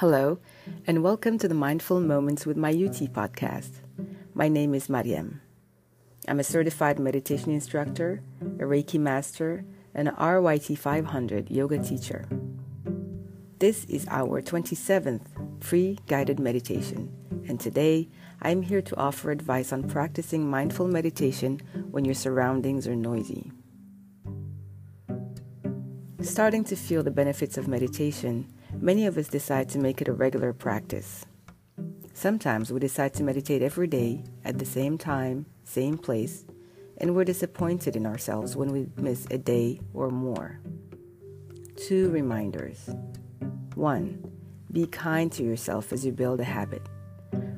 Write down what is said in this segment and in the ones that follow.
Hello, and welcome to the Mindful Moments with Mayuti podcast. My name is Mariam. I'm a certified meditation instructor, a Reiki master, and an RYT 500 yoga teacher. This is our 27th free guided meditation, and today I'm here to offer advice on practicing mindful meditation when your surroundings are noisy. Starting to feel the benefits of meditation, many of us decide to make it a regular practice. Sometimes we decide to meditate every day at the same time, same place, and we're disappointed in ourselves when we miss a day or more. Two reminders. One, be kind to yourself as you build a habit.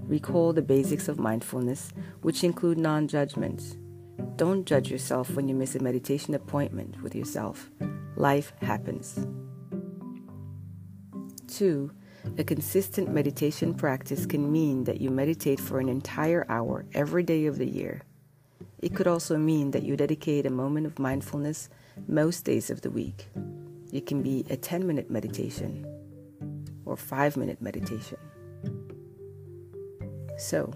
Recall the basics of mindfulness, which include non judgment. Don't judge yourself when you miss a meditation appointment with yourself life happens. 2. A consistent meditation practice can mean that you meditate for an entire hour every day of the year. It could also mean that you dedicate a moment of mindfulness most days of the week. It can be a 10 minute meditation or 5 minute meditation. So,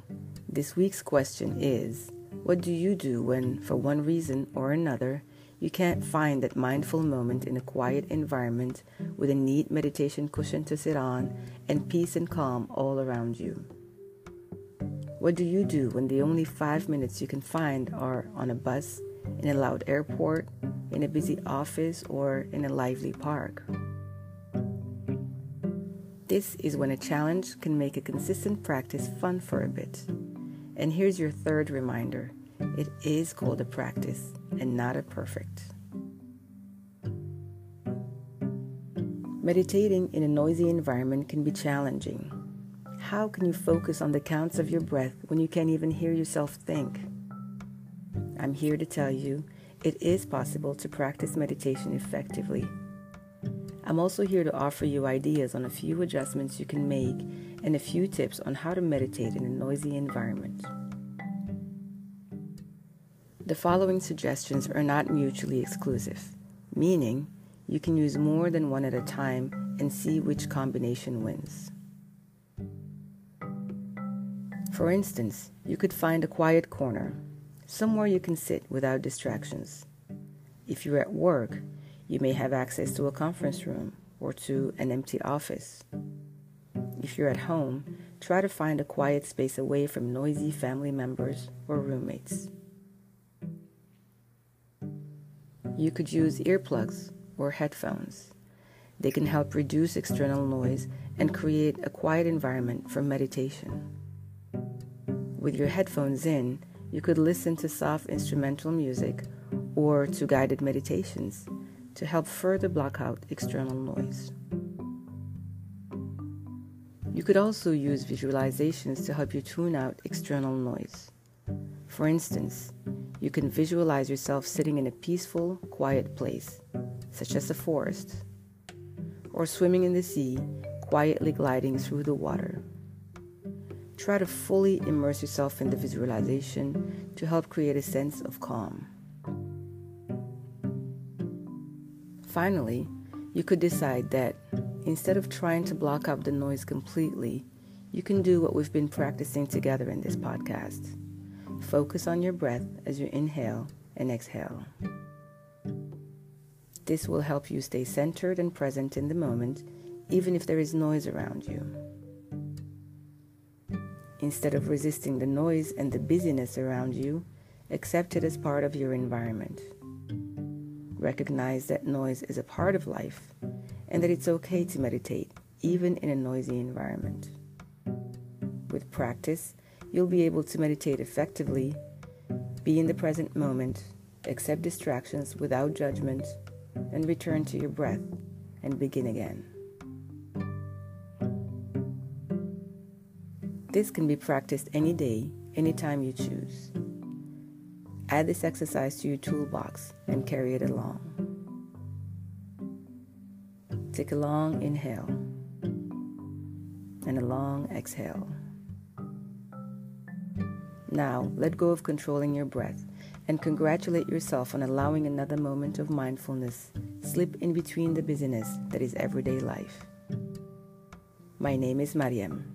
this week's question is What do you do when, for one reason or another, you can't find that mindful moment in a quiet environment with a neat meditation cushion to sit on and peace and calm all around you. What do you do when the only five minutes you can find are on a bus, in a loud airport, in a busy office, or in a lively park? This is when a challenge can make a consistent practice fun for a bit. And here's your third reminder it is called a practice and not a perfect. Meditating in a noisy environment can be challenging. How can you focus on the counts of your breath when you can't even hear yourself think? I'm here to tell you it is possible to practice meditation effectively. I'm also here to offer you ideas on a few adjustments you can make and a few tips on how to meditate in a noisy environment. The following suggestions are not mutually exclusive, meaning you can use more than one at a time and see which combination wins. For instance, you could find a quiet corner, somewhere you can sit without distractions. If you're at work, you may have access to a conference room or to an empty office. If you're at home, try to find a quiet space away from noisy family members or roommates. You could use earplugs or headphones. They can help reduce external noise and create a quiet environment for meditation. With your headphones in, you could listen to soft instrumental music or to guided meditations to help further block out external noise. You could also use visualizations to help you tune out external noise. For instance, you can visualize yourself sitting in a peaceful, quiet place, such as a forest, or swimming in the sea, quietly gliding through the water. Try to fully immerse yourself in the visualization to help create a sense of calm. Finally, you could decide that instead of trying to block out the noise completely, you can do what we've been practicing together in this podcast Focus on your breath as you inhale and exhale. This will help you stay centered and present in the moment, even if there is noise around you. Instead of resisting the noise and the busyness around you, accept it as part of your environment. Recognize that noise is a part of life and that it's okay to meditate, even in a noisy environment. With practice, you'll be able to meditate effectively, be in the present moment, accept distractions without judgment, and return to your breath and begin again. This can be practiced any day, anytime you choose. Add this exercise to your toolbox and carry it along. Take a long inhale and a long exhale. Now, let go of controlling your breath and congratulate yourself on allowing another moment of mindfulness slip in between the busyness that is everyday life. My name is Mariam.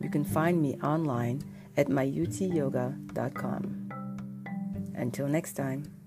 You can find me online at myutyoga.com. Until next time.